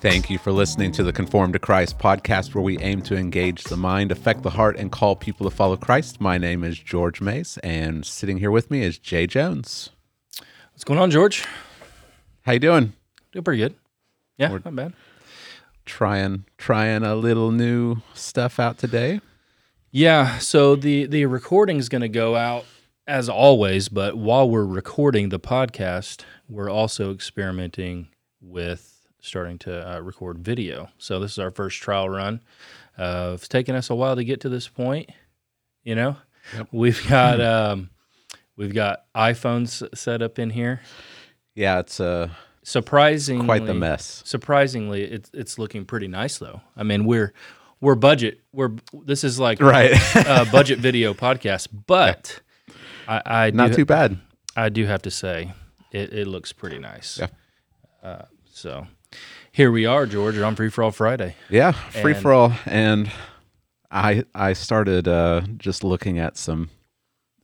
Thank you for listening to the Conformed to Christ podcast, where we aim to engage the mind, affect the heart, and call people to follow Christ. My name is George Mace, and sitting here with me is Jay Jones. What's going on, George? How you doing? Doing pretty good. Yeah, not bad. Trying trying a little new stuff out today. Yeah, so the the recording is going to go out as always, but while we're recording the podcast, we're also experimenting with starting to uh, record video. So this is our first trial run. Uh, it's taken us a while to get to this point. You know, Yep. we've got um, we've got iPhones set up in here. Yeah, it's uh, Surprisingly, quite the mess. Surprisingly, it's it's looking pretty nice though. I mean, we're we're budget. We're this is like Right. a budget video podcast, but I, I Not do, too bad. I do have to say it, it looks pretty nice. Yeah. Uh, so here we are, George. on Free for All Friday. Yeah, free And- for all. And I I started uh, just looking at some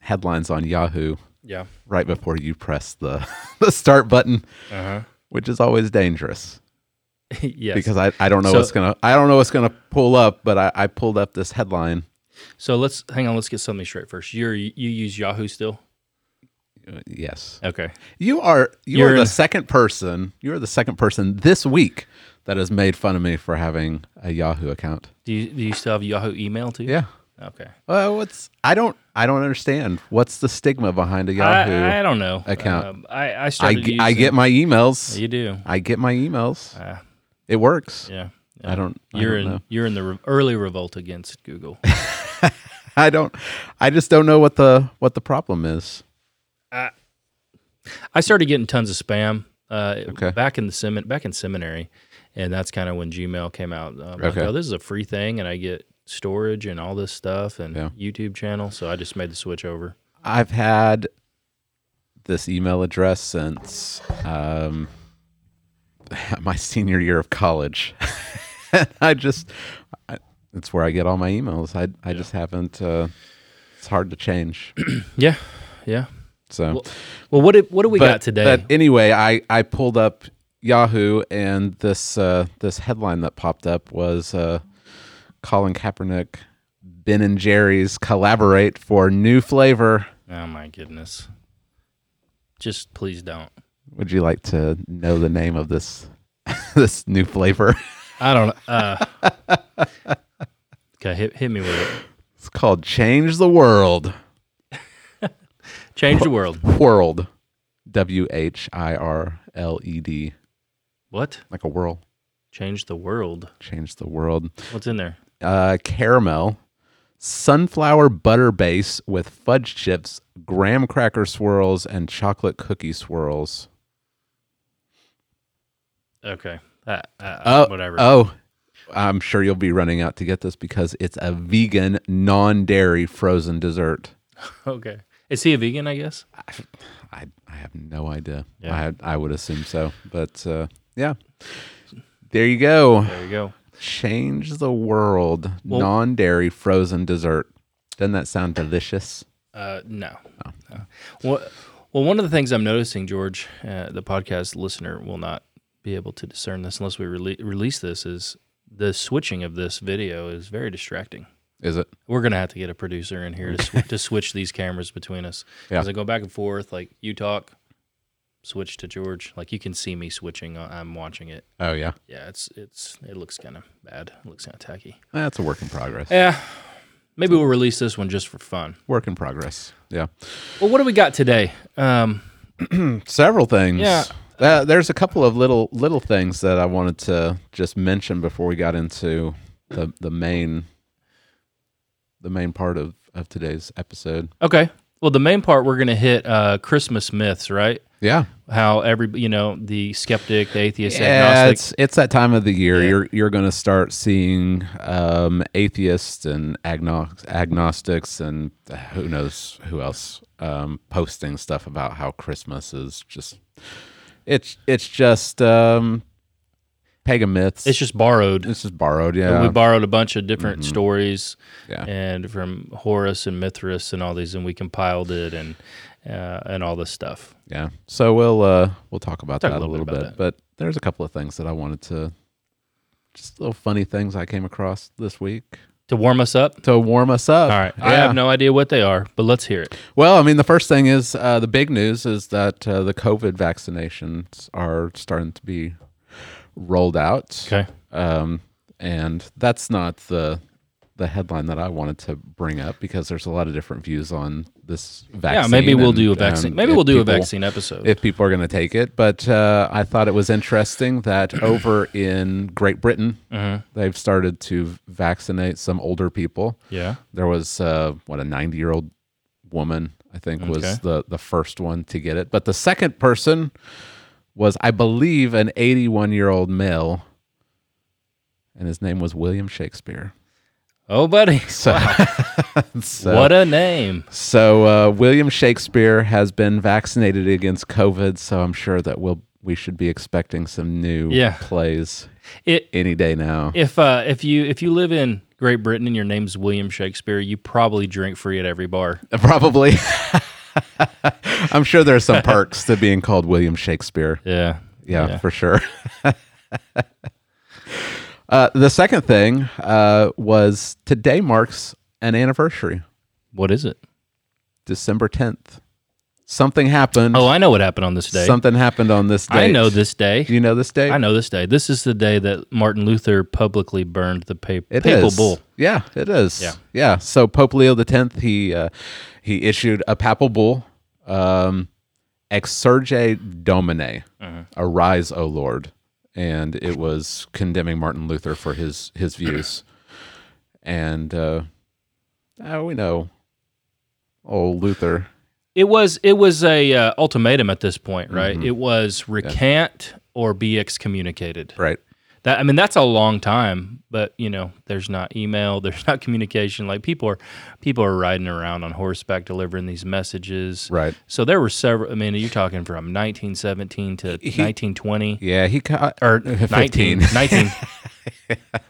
headlines on Yahoo Yeah. right before you press the the start button, Uh huh. which is always dangerous yes. because I, I don't know So- what's gonna I don't know what's gonna pull up, but I, I pulled up this headline. so let's hang on. Let's get something straight first. You're you use Yahoo still? Uh, Yes, Okay. you are you You're are the in- second person. You are the second person this week that has made fun of me for having a Yahoo account. Do you do you still have Yahoo email too? Yeah. Okay. Well, what's I don't I don't understand what's the stigma behind a Yahoo. I, I don't know account. Um, I I I, started. I using- get my emails. You do. I get my emails. Uh, It works. yeah. I don't. I You're don't in know. you're in the re- early revolt against Google. I don't. I just don't know what the what the problem is. I started getting tons of spam uh, Okay. back in the semin- back in seminary, and that's kind of when Gmail came out. I'm like, oh, this is a free thing, and I get storage and all this stuff and Yeah. YouTube channel. So I just made the switch over. I've had this email address since um, my senior year of college. I just, I, it's where I get all my emails. I I just haven't. Uh, it's hard to change. Yeah, yeah. So. Well, Well, what did, what do we but, got today? But anyway, I, I pulled up Yahoo and this uh, this headline that popped up was uh, Colin Kaepernick, Ben and Jerry's collaborate for new flavor. oh my goodness! Just please don't. Would you like to know the name of this this new flavor? I don't. Uh, okay, hit hit me with it. It's called Change the Whirled. Change the world. World. W H I R L E D. What? Like a whirl. Change the world. Change the world. What's in there? uh, caramel, sunflower butter base with fudge chips, graham cracker swirls, and chocolate cookie swirls. Okay. Uh, uh, Oh, whatever. Oh, I'm sure you'll be running out to get this because it's a vegan, non-dairy frozen dessert. okay. Is he a vegan? I guess. I I have no idea. Yeah. I I would assume so, but uh, yeah. There you go. There you go. Change the world. Well- non-dairy frozen dessert. Doesn't that sound delicious? Uh, no. No. Well, well, one of the things I'm noticing, George, uh, the podcast listener will not be able to discern this unless we rele- release this. Is the switching of this video is very distracting. Is it? We're gonna have to get a producer in here to sw- to switch these cameras between us. Yeah. As I go back and forth, like you talk, switch to George. Like you can see me switching. uh, I'm watching it. Oh yeah. Yeah, it's it's it looks kind of bad. It looks kind of tacky. That's a work in progress. Yeah. Maybe we'll release this one just for fun. Work in progress. Yeah. Well, what do we got today? Um, Several things. Yeah. Uh, there's a couple of little little things that I wanted to just mention before we got into the the main the main part of of today's episode. Okay. Well, the main part we're going to hit uh, Christmas myths, right? Yeah. How every you know the skeptic, the atheist, Yeah, agnostic. it's it's that time of the year. Yeah. You're you're going to start seeing um, atheists and agno- agnostics and uh, who knows who else um, posting stuff about how Christmas is just it's it's just um, pagan myths. It's just borrowed. It's just borrowed, yeah. We borrowed a bunch of different Mhm. stories yeah. and from Horus and Mithras and all these, and we compiled it and uh, and all this stuff. Yeah. So we'll uh we'll talk about Talk that a little little bit bit. But there's a couple of things that I wanted to just little funny things I came across this week To warm us up. to warm us up. All right. I have no idea what they are, but let's hear it. Well, I mean, the first thing is uh, the big news is that uh, the COVID vaccinations are starting to be rolled out. Okay. Um, and that's not the the headline that I wanted to bring up because there's a lot of different views on this vaccine. Yeah, maybe we'll and- do a vaccine. Maybe we'll do a vaccine episode. if people are going to take it. But uh, I thought it was interesting that over in Great Britain, Mhm. they've started to vaccinate some older people. Yeah. There was uh, what a 90 year old woman, I think, was the the first one to get it. But the second person was, I believe, an 81 year old male, and his name was William Shakespeare. Oh, buddy. So, so, what a name. so uh, William Shakespeare has been vaccinated against COVID. So I'm sure that we'll we should be expecting some new Yeah. plays It any day now. if uh if you if you live in Great Britain and your name's William Shakespeare, you probably drink free at every bar. Probably. I'm sure there's some perks to being called William Shakespeare. Yeah. Yeah, for sure. uh, the second thing uh, was today marks an anniversary, What is it? December 10th. Something happened. Oh, I know what happened on this day. Something happened on this day. I know this day. You know this day? I know this day. This is the day that Martin Luther publicly burned the pa- It papal is. bull. Yeah, it is. Yeah. yeah. So Pope Leo X, he uh, he issued a papal bull, um, Exsurge Domine, Mm-hmm. arise, O Lord, and it was condemning Martin Luther for his his views, and uh, uh, we know, old Luther. It was it was a uh, ultimatum at this point, right? Mm-hmm. It was recant or be excommunicated. Right. That I mean, that's a long time, but you know, there's not email, there's not communication. Like people are people are riding around on horseback delivering these messages. Right. So there were several. I mean, you're talking from 1917 to 1920 Yeah. He caught. or 15. 19, 19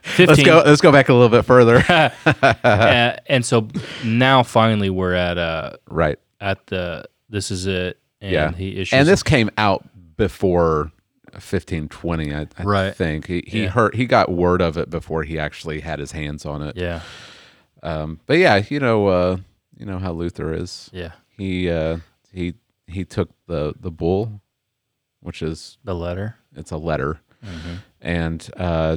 15. Let's go. Let's go back a little bit further. Uh, and so now finally we're at uh right. At the this is it. And yeah. he issues and this came out before 1520 i, I Right. think he, he Yeah. heard he got word of it before he actually had his hands on it yeah um, but yeah you know uh, you know how luther is yeah he uh, he he took the the bull which is the letter. it's a letter Mm-hmm. and uh,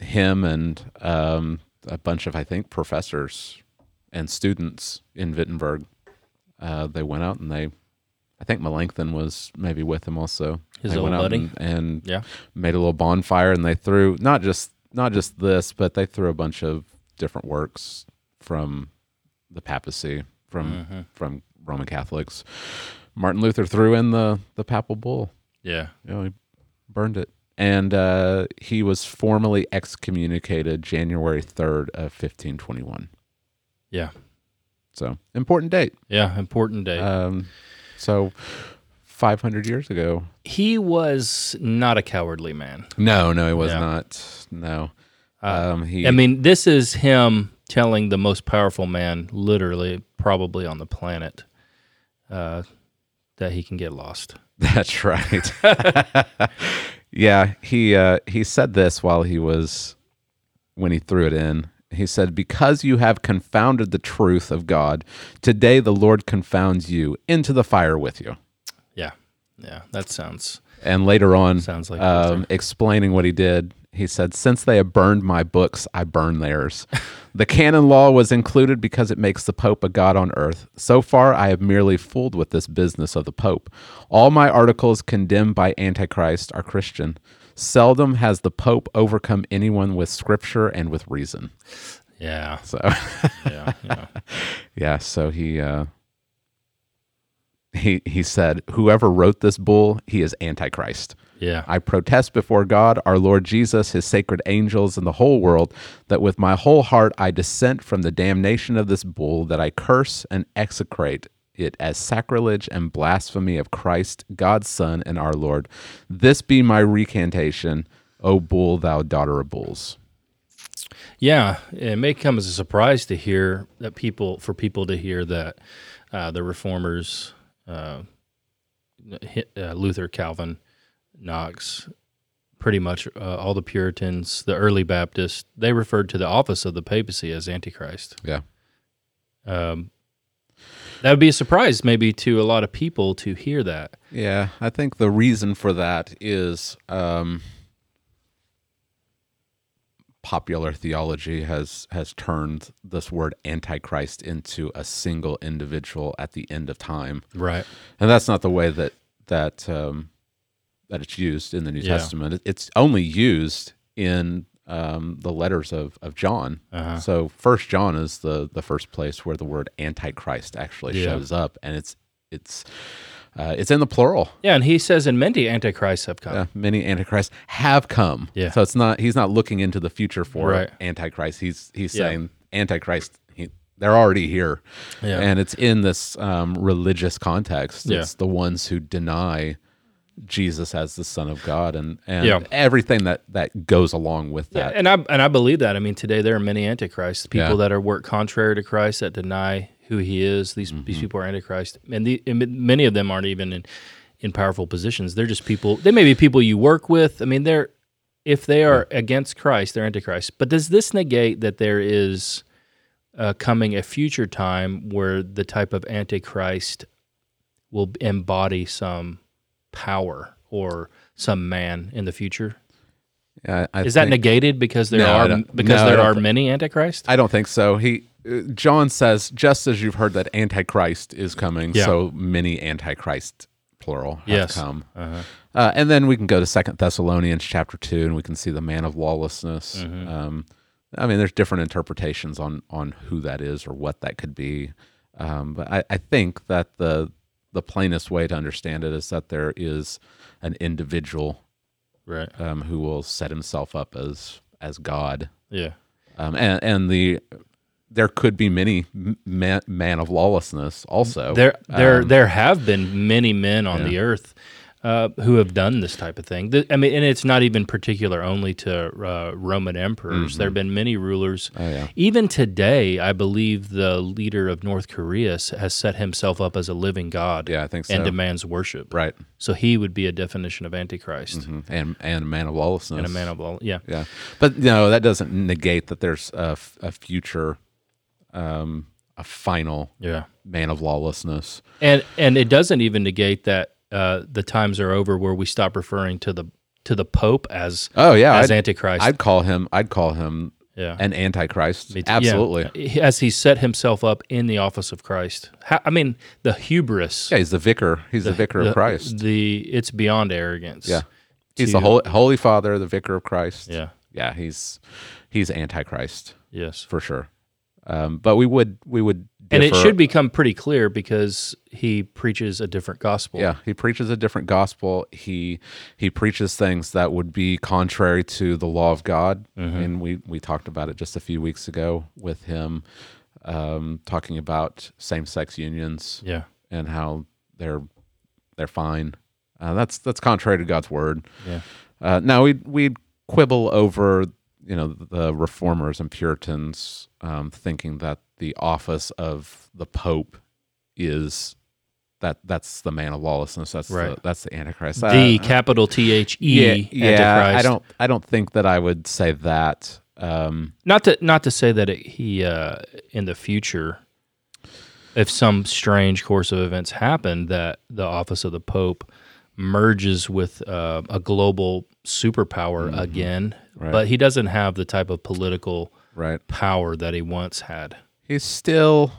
him and um, a bunch of i think professors and students in wittenberg uh, they went out and they i think melanchthon was maybe with him also His they old went out buddy? and, and Yeah. made a little bonfire and they threw not just not just this but they threw a bunch of different works from the papacy from Mm-hmm. from roman catholics martin luther threw in the the papal bull Yeah. you know, he burned it. And uh, he was formally excommunicated January 3rd of 1521. Yeah. So, important date. Yeah. Important day. Um, so, 500 years ago. he was not a cowardly man. No, no, he was Yeah. not. No. um, he, I mean, this is him telling the most powerful man, literally, probably on the planet, uh, that he can get lost. That's right. yeah, he uh, he said this while he was when he threw it in. He said, "Because you have confounded the truth of God, today the Lord confounds you into the fire with you." Yeah. Yeah. That sounds. And later on, Sounds like um, explaining what he did, he said, Since they have burned my books, I burn theirs. the canon law was included because it makes the Pope a god on earth. So far, I have merely fooled with this business of the Pope. All my articles condemned by Antichrist are Christian. Seldom has the Pope overcome anyone with scripture and with reason. Yeah. So, Yeah. yeah. yeah, so he. Uh, he, he said, Whoever wrote this bull, he is Antichrist. Yeah. I protest before God, our Lord Jesus, his sacred angels, and the whole world that with my whole heart I dissent from the damnation of this bull, that I curse and execrate it as sacrilege and blasphemy of Christ, God's Son, and our Lord. This be my recantation, O bull, thou daughter of bulls. Yeah, it may come as a surprise to hear that people, for people to hear that uh, the reformers, uh, uh, Luther, Calvin, Knox, pretty much uh, all the Puritans, the early Baptists, they referred to the office of the papacy as Antichrist. Yeah. Um, that would be a surprise, maybe, to a lot of people to hear that. Yeah, I think the reason for that is um, popular theology has has turned this word antichrist into a single individual at the end of time, Right. and that's not the way that that um, that it's used in the New Yeah. Testament. It's only used in um, the letters of of John. Uh-huh. So First John is the the first place where the word antichrist actually Yeah. shows up, and it's it's uh, it's in the plural. Yeah, and he says, and many antichrists have come. Yeah, many antichrists have come. Yeah. So it's not he's not looking into the future for Right. antichrist. He's he's Yeah. saying antichrist. He, they're already here, Yeah. and it's in this um, religious context. Yeah. It's the ones who deny Jesus as the Son of God, and and Yeah. everything that that goes along with Yeah, that. and I and I believe that. I mean, today there are many antichrists, people Yeah. that are work contrary to Christ, that deny who He is. These Mm-hmm. these people are antichrist, and, the, and many of them aren't even in in powerful positions. They're just people. They may be people you work with. I mean, they're if they are against Christ, they're antichrist. But does this negate that there is uh, coming a future time where the type of antichrist will embody some power or some man in the future? I Is that negated because there No, are because no, there are thi- many antichrists? I don't think so. He uh, John says just as you've heard that antichrist is coming, Yeah. so many antichrist plural have Yes. come. Uh-huh. Uh, and then we can go to Second Thessalonians chapter two, and we can see the man of lawlessness. Mm-hmm. Um, I mean, there's different interpretations on on who that is or what that could be. Um, but I, I think that the the plainest way to understand it is that there is an individual Right. um, who will set himself up as as God Yeah. um, and and the there could be many man, man of lawlessness also. There there Um, there have been many men on yeah. the earth uh, who have done this type of thing. Th- I mean, and it's not even particular only to uh, Roman emperors. There have been many rulers. Oh, yeah. Even today, I believe the leader of North Korea has set himself up as a living god. Yeah, I think And demands worship. right, So he would be a definition of antichrist Mhm. and and a man of lawlessness and a man of law. Yeah. yeah, but no, that doesn't negate that there's a, f- a future, um, a final Yeah. man of lawlessness. and and it doesn't even negate that uh, the times are over where we stop referring to the to the Pope as Oh yeah, as I'd, Antichrist. I'd call him. I'd call him yeah, an antichrist. Absolutely. Yeah. As he set himself up in the office of Christ. How, I mean, the hubris. Yeah, he's the vicar. He's the, vicar the, of Christ. The it's beyond arrogance. yeah, he's to- the Holy, Holy Father, the vicar of Christ. Yeah. yeah, he's he's antichrist. Yes. for sure. Um, but we would we would And it should become pretty clear because he preaches a different gospel. yeah he preaches a different gospel he he preaches things that would be contrary to the law of God Mm-hmm. and we we talked about it just a few weeks ago with him um, talking about same sex unions Yeah. and how they're they're fine uh, that's that's contrary to God's word Yeah. Uh, now we we quibble over you know the reformers and Puritans um, thinking that the office of the Pope is that that's the man of lawlessness. That's Right. the, that's the Antichrist. The Uh, capital T H E yeah, yeah. Antichrist. I don't I don't think that I would say that. Um, not to not to say that it, he uh, in the future, if some strange course of events happen, that the office of the Pope merges with uh, a global superpower again, Right. but he doesn't have the type of political right. power that he once had. He's still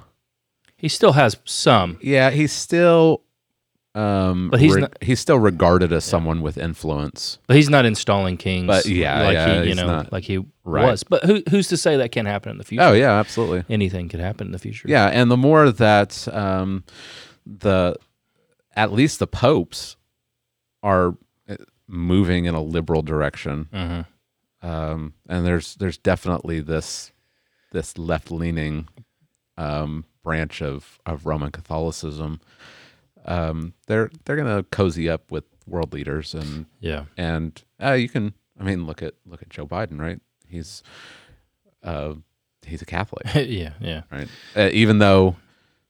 He still has some, yeah. He's still. Um, But he's re- not- he's still regarded as someone with influence. but he's not installing kings. But, yeah, like yeah, he, you know, not. like he Right. was. But who, who's to say that can't happen in the future? Oh yeah, absolutely. Anything could happen in the future. Yeah, and the more that um, the at least the popes are uh, moving in a liberal direction, hmm um, and there's there's definitely this this left leaning um, branch of of Roman Catholicism. Um, they're they're gonna cozy up with world leaders and yeah, and uh, you can I mean look at look at Joe Biden right he's uh, he's a Catholic yeah, yeah. right? Uh, even though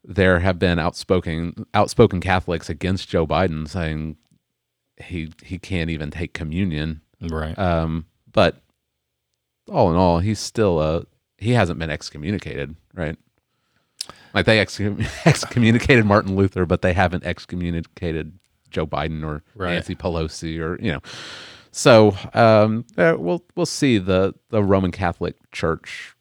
there have been outspoken outspoken Catholics against Joe Biden saying he he can't even take communion Right. Um, but all in all, he's still uh he hasn't been excommunicated, right? Like they excom- excommunicated Martin Luther, but they haven't excommunicated Joe Biden or Right. Nancy Pelosi or you know. So um, uh, we'll we'll see the the Roman Catholic Church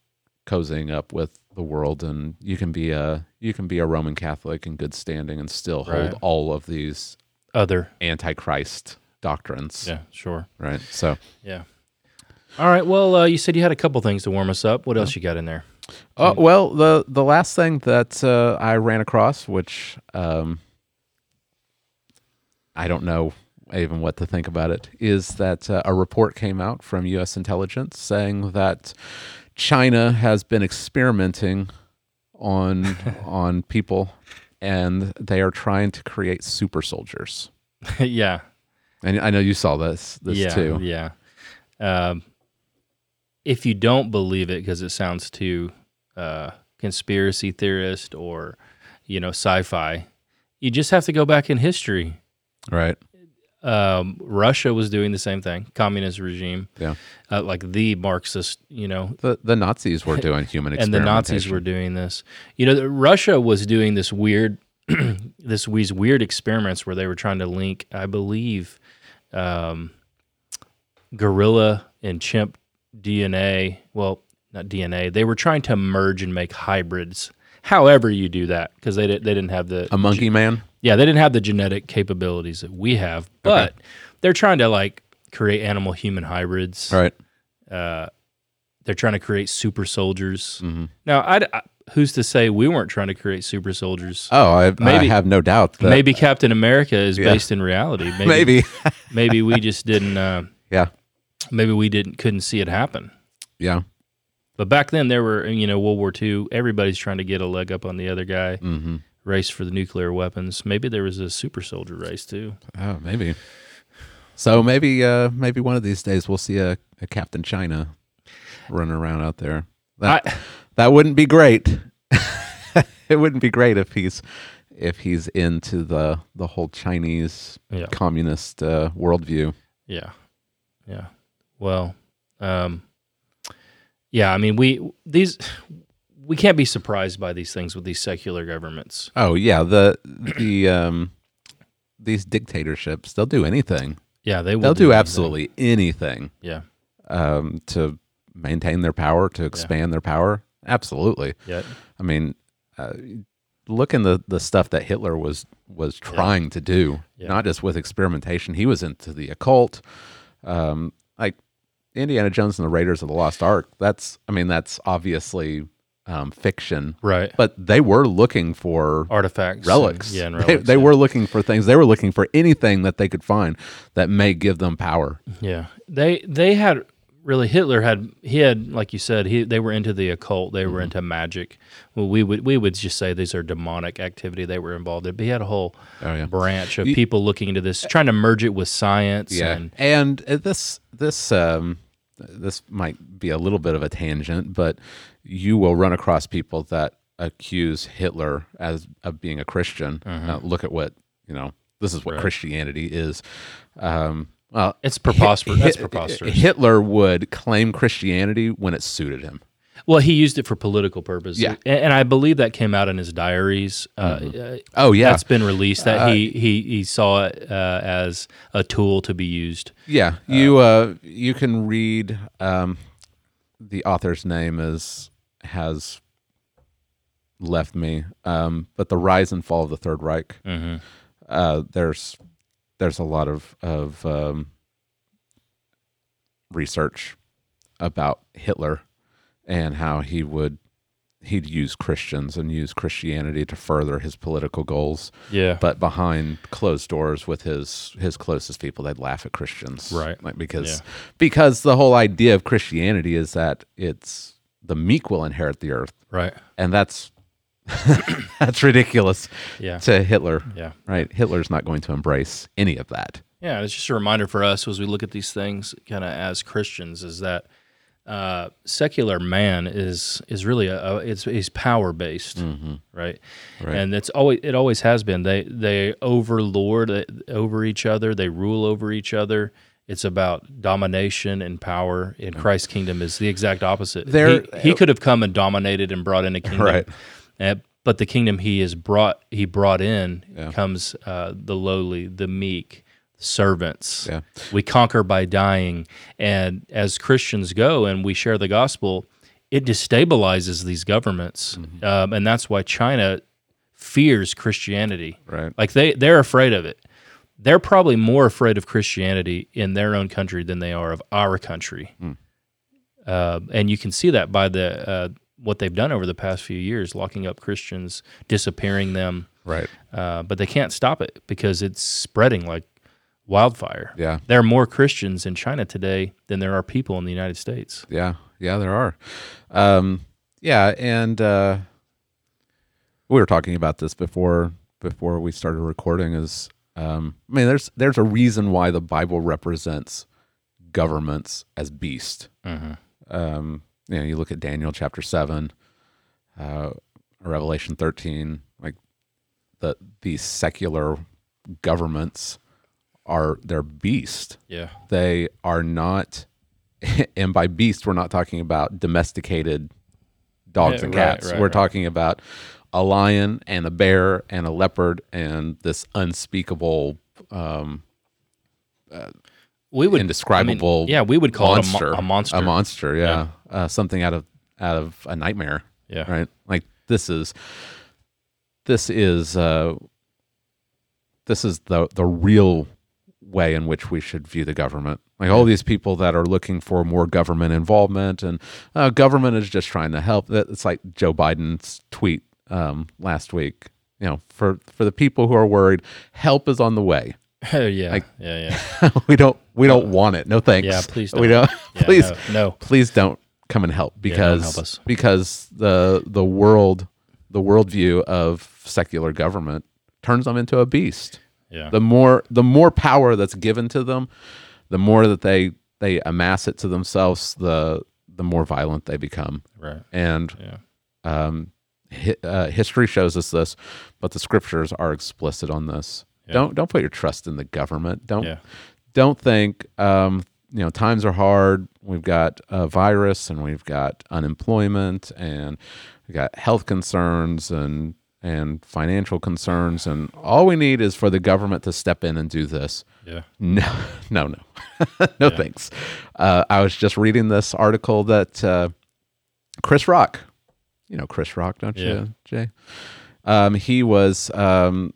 cozying up with the world, and you can be a you can be a Roman Catholic in good standing and still hold Right. all of these Other. antichrist doctrines, Yeah. Sure. right? So. Yeah. All right. Well, uh, you said you had a couple things to warm us up. What else you got in there? Uh, well, the the last thing that uh, I ran across, which um, I don't know even what to think about it, is that uh, a report came out from U.S. intelligence saying that China has been experimenting on on people, and they are trying to create super soldiers. yeah. And I know you saw this this yeah. too. Yeah. Um, if you don't believe it because it sounds too uh, conspiracy theorist or you know sci-fi, you just have to go back in history. Right. Um, Russia was doing the same thing, communist regime, Yeah. uh, like the Marxist, you know, The the Nazis were doing human experiments. and the Nazis were doing this. You know, the- Russia was doing this weird, this these weird experiments where they were trying to link, I believe, um, gorilla and chimp DNA. Well, not DNA. They were trying to merge and make hybrids. However, you do that because they did, they didn't have the a monkey man. yeah they didn't have the genetic capabilities that we have, but they're trying to like create animal human hybrids Right. uh, they're trying to create super soldiers. Mhm. Now, I, I- who's to say we weren't trying to create super soldiers? Oh, I, I Maybe- have no doubt that maybe Captain America is Yeah. based in reality. Maybe, maybe. maybe we just didn't. Uh, yeah. Maybe we didn't couldn't see it happen. Yeah. But back then, there were you know World War II. Everybody's trying to get a leg up on the other guy. hmm Race for the nuclear weapons. Maybe there was a super soldier race too. Oh, maybe. So maybe uh maybe one of these days we'll see a, a Captain China running around out there. That I, that wouldn't be great. it wouldn't be great if he's if he's into the the whole Chinese yeah, communist uh, worldview. yeah, yeah. Well, um, yeah. I mean, we these we can't be surprised by these things with these secular governments. Oh yeah, the the um these dictatorships, they'll do anything. Yeah, they will. They'll do anything. absolutely anything Yeah, um to maintain their power, to expand their power. Absolutely. yeah, I mean, uh, look in the the stuff that Hitler was was trying to do, Yeah. not just with experimentation. He was into the occult, um, like Indiana Jones and the Raiders of the Lost Ark. That's, I mean, that's obviously um, fiction, right. but they were looking for Artifacts, relics. and, yeah, and they, relics. they yeah. were looking for things. They were looking for anything that they could find that may give them power. Yeah, they they had really Hitler had he had like you said he they were into the occult. They Mm-hmm. were into magic. Well, we would we would just say these are demonic activity they were involved in. But he had a whole Oh yeah. branch of You- people looking into this, trying to merge it with science. Yeah, and and uh, this this um this might be a little bit of a tangent, but you will run across people that accuse Hitler as of being a Christian. Now, look at what you know. This is what. Right. Christianity is. Um, well, it's preposterous. Hit- That's preposterous. Hitler would claim Christianity when it suited him. Well, he used it for political purposes. Yeah. and, and I believe that came out in his diaries. Uh, uh, Oh yeah, That's been released. That Uh, he he he saw it uh, as a tool to be used. Yeah, you uh, you can read um, the author's name is has left me, um, but the rise and fall of the Third Reich. hmm Uh, there's there's a lot of of um, research about Hitler and how he would he'd use Christians and use Christianity to further his political goals Yeah, but behind closed doors with his his closest people they'd laugh at christians Right. like because Yeah. because the whole idea of christianity is that it's the meek will inherit the earth right. and that's that's ridiculous Yeah, to hitler yeah. right hitler's not going to embrace any of that Yeah, it's just a reminder for us as we look at these things, kind of as Christians, is that uh, secular man is is really a, a it's is power based, mm-hmm. right? Right. And it's always it always has been. They they overlord over each other. They rule over each other, It's about domination and power. And Christ's kingdom is the exact opposite. There- he, he could have come and dominated and brought in a kingdom, Right. Uh, but the kingdom he has brought, he brought in, Yeah. comes uh, the lowly, the meek, servants. Yeah. We conquer by dying. And as Christians go and we share the gospel, it destabilizes these governments. Mm-hmm. Um, and that's why China fears Christianity. Right. Like they, they're afraid of it. They're probably more afraid of Christianity in their own country than they are of our country. Hmm. Uh, and you can see that by the uh, what they've done over the past few years, locking up Christians, disappearing them. Right. Uh, but they can't stop it because it's spreading like wildfire. Yeah. There are more Christians in China today than there are people in the United States. Yeah, yeah, there are. Um, yeah, and uh, we were talking about this before before we started recording. Is um, I mean, there's there's a reason why the Bible represents governments as beast. Um, you know, you look at Daniel chapter seven, uh, Revelation thirteen, like the these secular governments are they're beast Yeah. they are not and by beast we're not talking about domesticated dogs Yeah, and cats right, we're right. talking about a lion and a bear and a leopard and this unspeakable um, We would indescribable I mean, yeah, we would call monster it a, mo- a monster. a monster yeah, Uh, something out of out of a nightmare Yeah. right like this is this is uh this is the the real way in which we should view the government like all these people that are looking for more government involvement and uh, government is just trying to help it's like joe biden's tweet um, last week you know for for the people who are worried help is on the way Oh yeah, yeah, yeah. we don't we don't want it no thanks Yeah, please we don't. don't Yeah, please no, no. please don't come and help because help because the the world the worldview of secular government turns them into a beast. Yeah. The more the more power that's given to them, the more that they they amass it to themselves, the the more violent they become. right. And Yeah. um, hi, uh, history shows us this, but the scriptures are explicit on this. Yeah. Don't don't put your trust in the government. Don't Yeah. don't think um, you know times are hard. We've got a virus and we've got unemployment and we've got health concerns and and financial concerns and all we need is for the government to step in and do this. Yeah. No, no, no, no. Thanks. Uh, I was just reading this article that uh, Chris Rock, you know Chris Rock, don't Yeah. you, Jay? Um, he was. Um,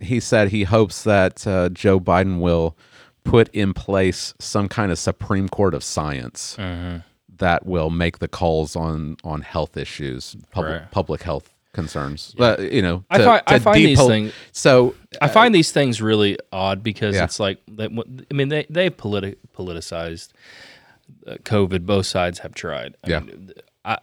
he said he hopes that uh, Joe Biden will put in place some kind of Supreme Court of science Mm-hmm. that will make the calls on on health issues, public Right. public health concerns. But you know, I to- find, I find these things. So I find these things really odd because Yeah. it's like that. I mean, they they've politi- politicized uh, COVID. Both sides have tried. I Yeah. mean, I,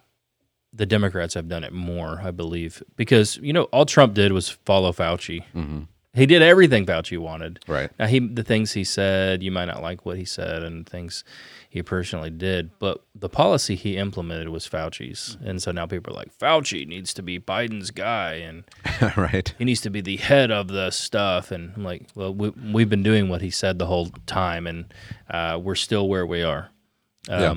the Democrats have done it more, I believe, because you know all Trump did was follow Fauci. Mm-hmm. He did everything Fauci wanted. right. Now he the things he said, you might not like what he said and things he personally did, but the policy he implemented was Fauci's. And so now people are like, Fauci needs to be Biden's guy and right. he needs to be the head of the stuff. And I'm like, well, we, we've been doing what he said the whole time and uh, we're still where we are. Um, Yeah.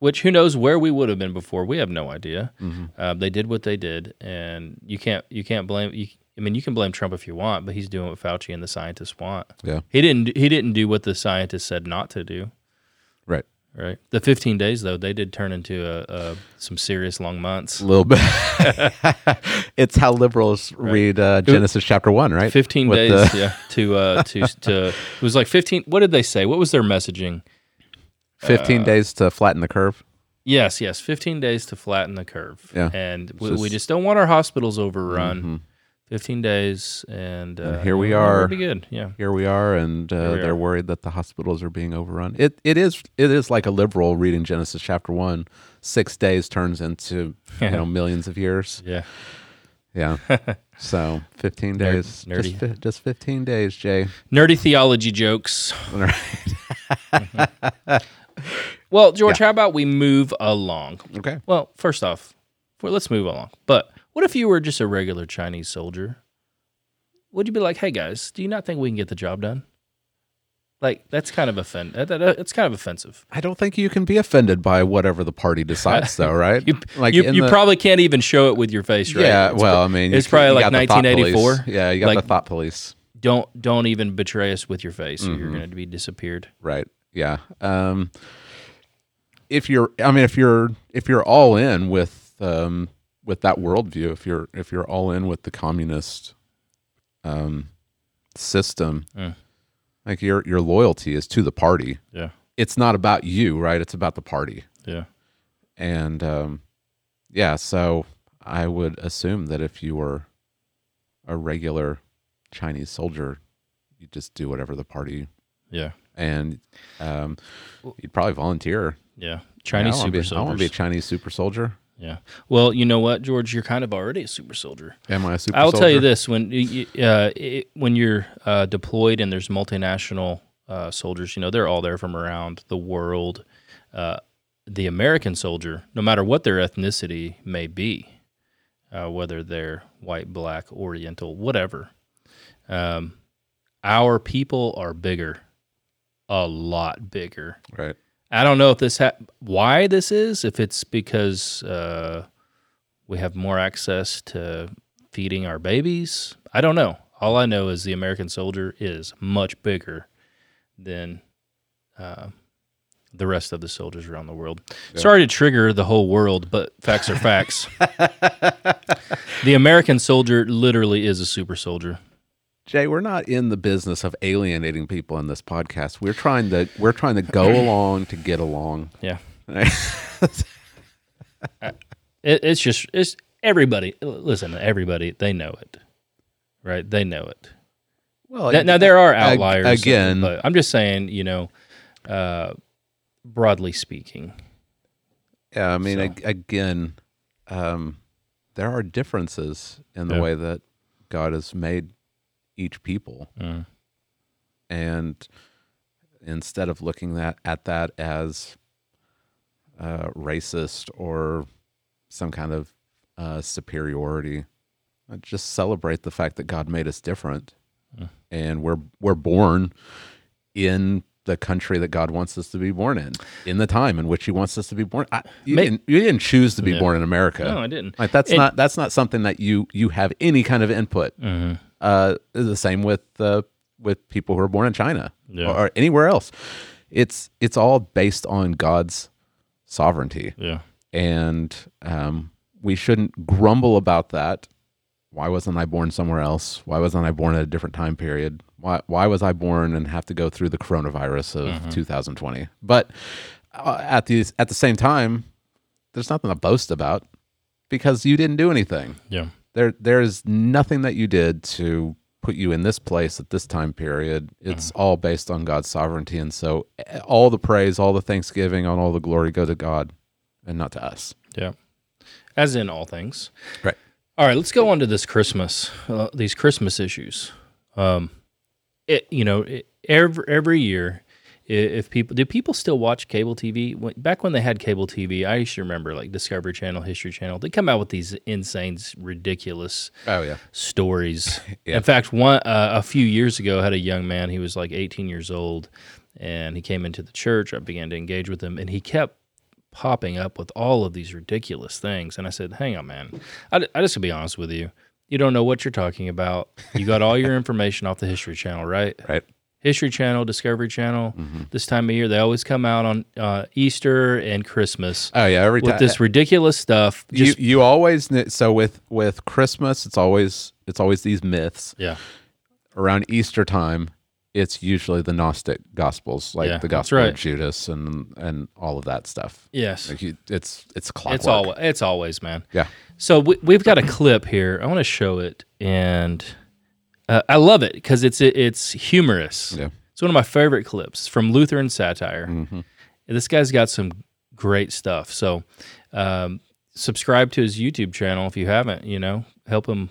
Which who knows where we would have been before? We have no idea. Mhm. Uh, they did what they did, and you can't you can't blame. You, I mean, you can blame Trump if you want, but he's doing what Fauci and the scientists want. Yeah. He didn't. He didn't do what the scientists said not to do. Right. Right. The 15 days though, they did turn into a, a some serious long months. A little bit. it's how liberals read uh, Genesis chapter one, right? 15 With days. the- yeah. To uh to to it was like 15. What did they say? What was their messaging? Fifteen Uh, days to flatten the curve. Yes. Yes. 15 days to flatten the curve. Yeah. And we, Just- we just don't want our hospitals overrun. Mhm. 15 days, and, uh, here we are. Be good. Yeah. Here we are, and uh, we they're are. worried that the hospitals are being overrun. It it is it is like a liberal reading Genesis chapter one. Six days turns into you know millions of years. Yeah. Yeah. so fifteen Nerd- days, just, nerdy. fi- just fifteen days, Jay. Nerdy theology jokes. All right. Well, George, how about we move along? Okay. Well, first off, let's move along. But what if you were just a regular Chinese soldier? Would you be like, hey guys, do you not think we can get the job done? Like that's kind of offend. That, that, it's kind of offensive. I don't think you can be offended by whatever the party decides, though, right? You, like you, you the- probably can't even show it with your face, right? Yeah, It's well, pro- I mean, it's probably like got the thought 1984. Yeah, you got Like- the thought police, Don't don't even betray us with your face, Mm-hmm. you're going to be disappeared. right? Yeah. Um, if you're, I mean, if you're if you're all in with um, with that worldview, if you're if you're all in with the communist um, system, like your your loyalty is to the party. Yeah, It's not about you, right? It's about the party. yeah, and um, yeah, so I would assume that if you were a regular Chinese soldier, you just do whatever the party, yeah, and um, you'd probably volunteer. yeah. Chinese Yeah, I super be, I want to be a Chinese super soldier. Yeah. Well, you know what, George, you're kind of already a super soldier. Am I a super? Soldier? I'll tell you this: when you- you- uh, it, when you're uh, deployed and there's multinational uh, soldiers, you know they're all there from around the world. Uh, the American soldier, no matter what their ethnicity may be, uh, whether they're white, black, Oriental, whatever, um, our people are bigger, a lot bigger. right? I don't know if this ha- why this is. If it's because uh, we have more access to feeding our babies, I don't know. All I know is the American soldier is much bigger than uh, the rest of the soldiers around the world. Sorry to trigger the whole world, but facts are facts. the American soldier literally is a super soldier. Jay, we're not in the business of alienating people in this podcast. We're trying to we're trying to go along to get along. Yeah. It, it's just it's everybody. Listen, everybody they know it, right? They know it. well, Now, now there are outliers again. but I'm just saying, you know, uh, broadly speaking, Yeah, I mean, So- ag- again, um, there are differences in the Yeah. way that God has made each people, Mm. and instead of looking that at that as uh, racist or some kind of uh, superiority, uh, just celebrate the fact that God made us different, Mm. and we're we're born in the country that God wants us to be born in, in the time in which He wants us to be born. I, you, Ma- didn't, you didn't choose to be Yeah. born in America. no, I didn't. Like that's And- not that's not something that you you have any kind of input. Mhm. Uh, the same with uh, with people who are born in China Yeah. or, or anywhere else. It's it's all based on God's sovereignty, Yeah, and um, we shouldn't grumble about that. Why wasn't I born somewhere else? Why wasn't I born at a different time period? Why why was I born and have to go through the coronavirus of Mm-hmm. 2020? But uh, at the at the same time, there's nothing to boast about because you didn't do anything. yeah, There there is nothing that you did to put you in this place at this time period. It's all based on God's sovereignty, and so eh, all the praise, all the thanksgiving, and all the glory go to God and not to us. yeah. As in all things. Right. All right, let's go on to this Christmas. Uh, these Christmas issues. Um, it you know it, every every year, if people do people still watch cable TV? Back when they had cable TV, I used to remember like Discovery Channel, History Channel. They come out with these insane, ridiculous Oh yeah, stories. Yeah. In fact, one uh, a few years ago, I had a young man. He was like 18 years old, and he came into the church. I began to engage with him, and he kept popping up with all of these ridiculous things. And I said, "Hang on, man. I, I just to be honest with you, you don't know what you're talking about. You got all your information off the History Channel, right? right. History Channel, Discovery Channel. Mm-hmm. This time of year, they always come out on uh, Easter and Christmas Oh yeah, every time. with time this ridiculous stuff. Just you you always so with with Christmas, it's always it's always these myths. yeah, Around Easter time, it's usually the Gnostic Gospels, like Yeah, the Gospel right. of Judas and and all of that stuff. yes. Like you, it's it's clockwork. It's always it's always man. yeah. So we, we've got a clip here. I want to show it, and uh, I love it because it's it's humorous. Yeah. It's one of my favorite clips from Lutheran Satire. Mm-hmm. This guy's got some great stuff. So um, subscribe to his YouTube channel if you haven't. You know, help him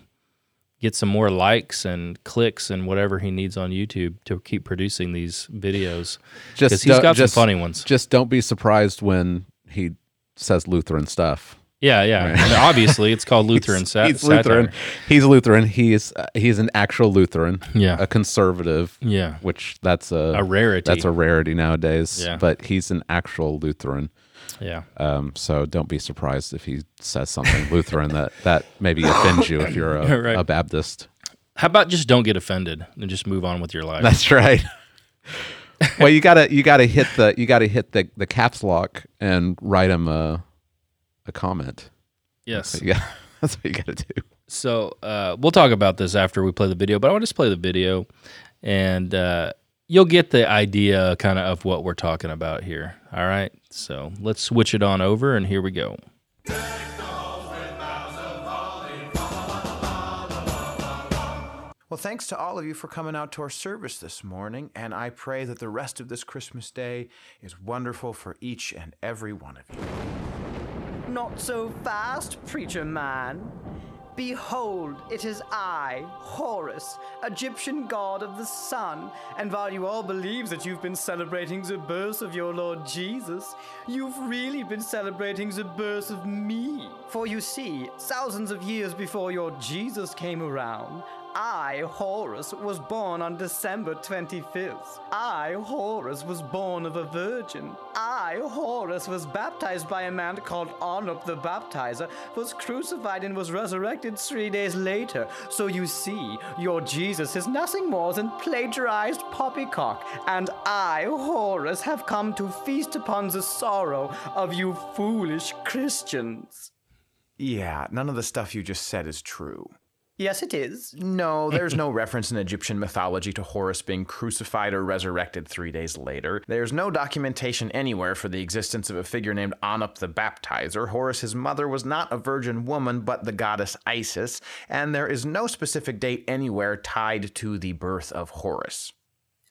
get some more likes and clicks and whatever he needs on YouTube to keep producing these videos Just he's got just, some funny ones. Just don't be surprised when he says Lutheran stuff. Yeah, yeah. I mean, obviously, it's called Lutheran he's satire. Lutheran. He's Lutheran. He's uh, he's an actual Lutheran. Yeah. a conservative. Yeah. which that's a A rarity. That's a rarity nowadays. Yeah. but he's an actual Lutheran. Yeah. Um, so don't be surprised if he says something Lutheran that that maybe offends you if you're a, Right. a Baptist. How about just don't get offended and just move on with your life? That's right. well, you gotta you gotta hit the you gotta hit the the caps lock and write him a a comment. yes. Yeah, that's what you gotta do. So uh, we'll talk about this after we play the video, but I want to just play the video, and uh, you'll get the idea kind of of what we're talking about here. All right. So let's switch it on over, and here we go. Well, thanks to all of you for coming out to our service this morning, and I pray that the rest of this Christmas day is wonderful for each and every one of you. Not so fast, preacher man. Behold, it is I, Horus, Egyptian god of the sun. And while you all believe that you've been celebrating the birth of your Lord Jesus, you've really been celebrating the birth of me. For you see, thousands of years before your Jesus came around, I, Horus, was born on December 25th. I, Horus, was born of a virgin. I, Horus, was baptized by a man called Anup the Baptizer, was crucified and was resurrected three days later. So you see, your Jesus is nothing more than plagiarized poppycock, and I, Horus, have come to feast upon the sorrow of you foolish Christians. Yeah, none of the stuff you just said is true. Yes, it is. No, there's no reference in Egyptian mythology to Horus being crucified or resurrected three days later. There's no documentation anywhere for the existence of a figure named Anup the Baptizer. Horus's mother was not a virgin woman, but the goddess Isis, and there is no specific date anywhere tied to the birth of Horus.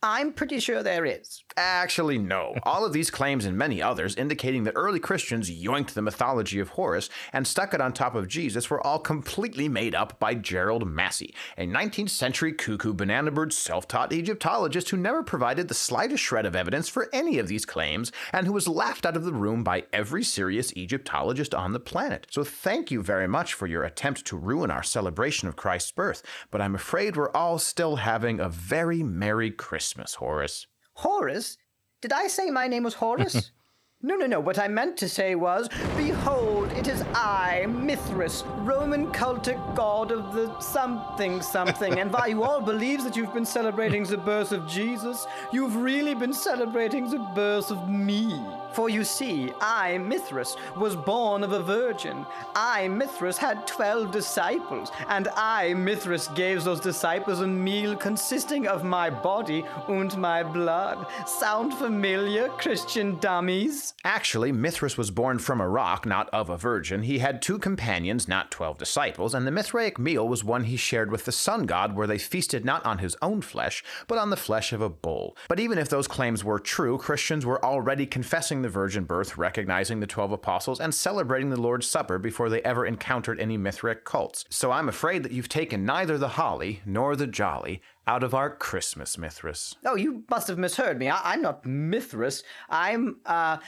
I'm pretty sure there is. Actually, no. All of these claims and many others indicating that early Christians yoinked the mythology of Horus and stuck it on top of Jesus were all completely made up by Gerald Massey, a 19th century cuckoo banana bird self taught Egyptologist who never provided the slightest shred of evidence for any of these claims and who was laughed out of the room by every serious Egyptologist on the planet. So thank you very much for your attempt to ruin our celebration of Christ's birth, but I'm afraid we're all still having a very Merry Christmas, Horus. Horus? Did I say my name was Horus? no, no, no. What I meant to say was Behold, it is I, Mithras, Roman cultic god of the something something. and while you all believe that you've been celebrating the birth of Jesus, you've really been celebrating the birth of me. For you see, I, Mithras, was born of a virgin. I, Mithras, had twelve disciples, and I, Mithras, gave those disciples a meal consisting of my body and my blood. Sound familiar, Christian dummies? Actually, Mithras was born from a rock, not of a virgin. He had two companions, not twelve disciples, and the Mithraic meal was one he shared with the sun god, where they feasted not on his own flesh, but on the flesh of a bull. But even if those claims were true, Christians were already confessing the virgin birth, recognizing the twelve apostles, and celebrating the Lord's Supper before they ever encountered any Mithraic cults. So I'm afraid that you've taken neither the holly nor the jolly out of our Christmas, Mithras. Oh, you must have misheard me. I- am not Mithras. I'm, uh,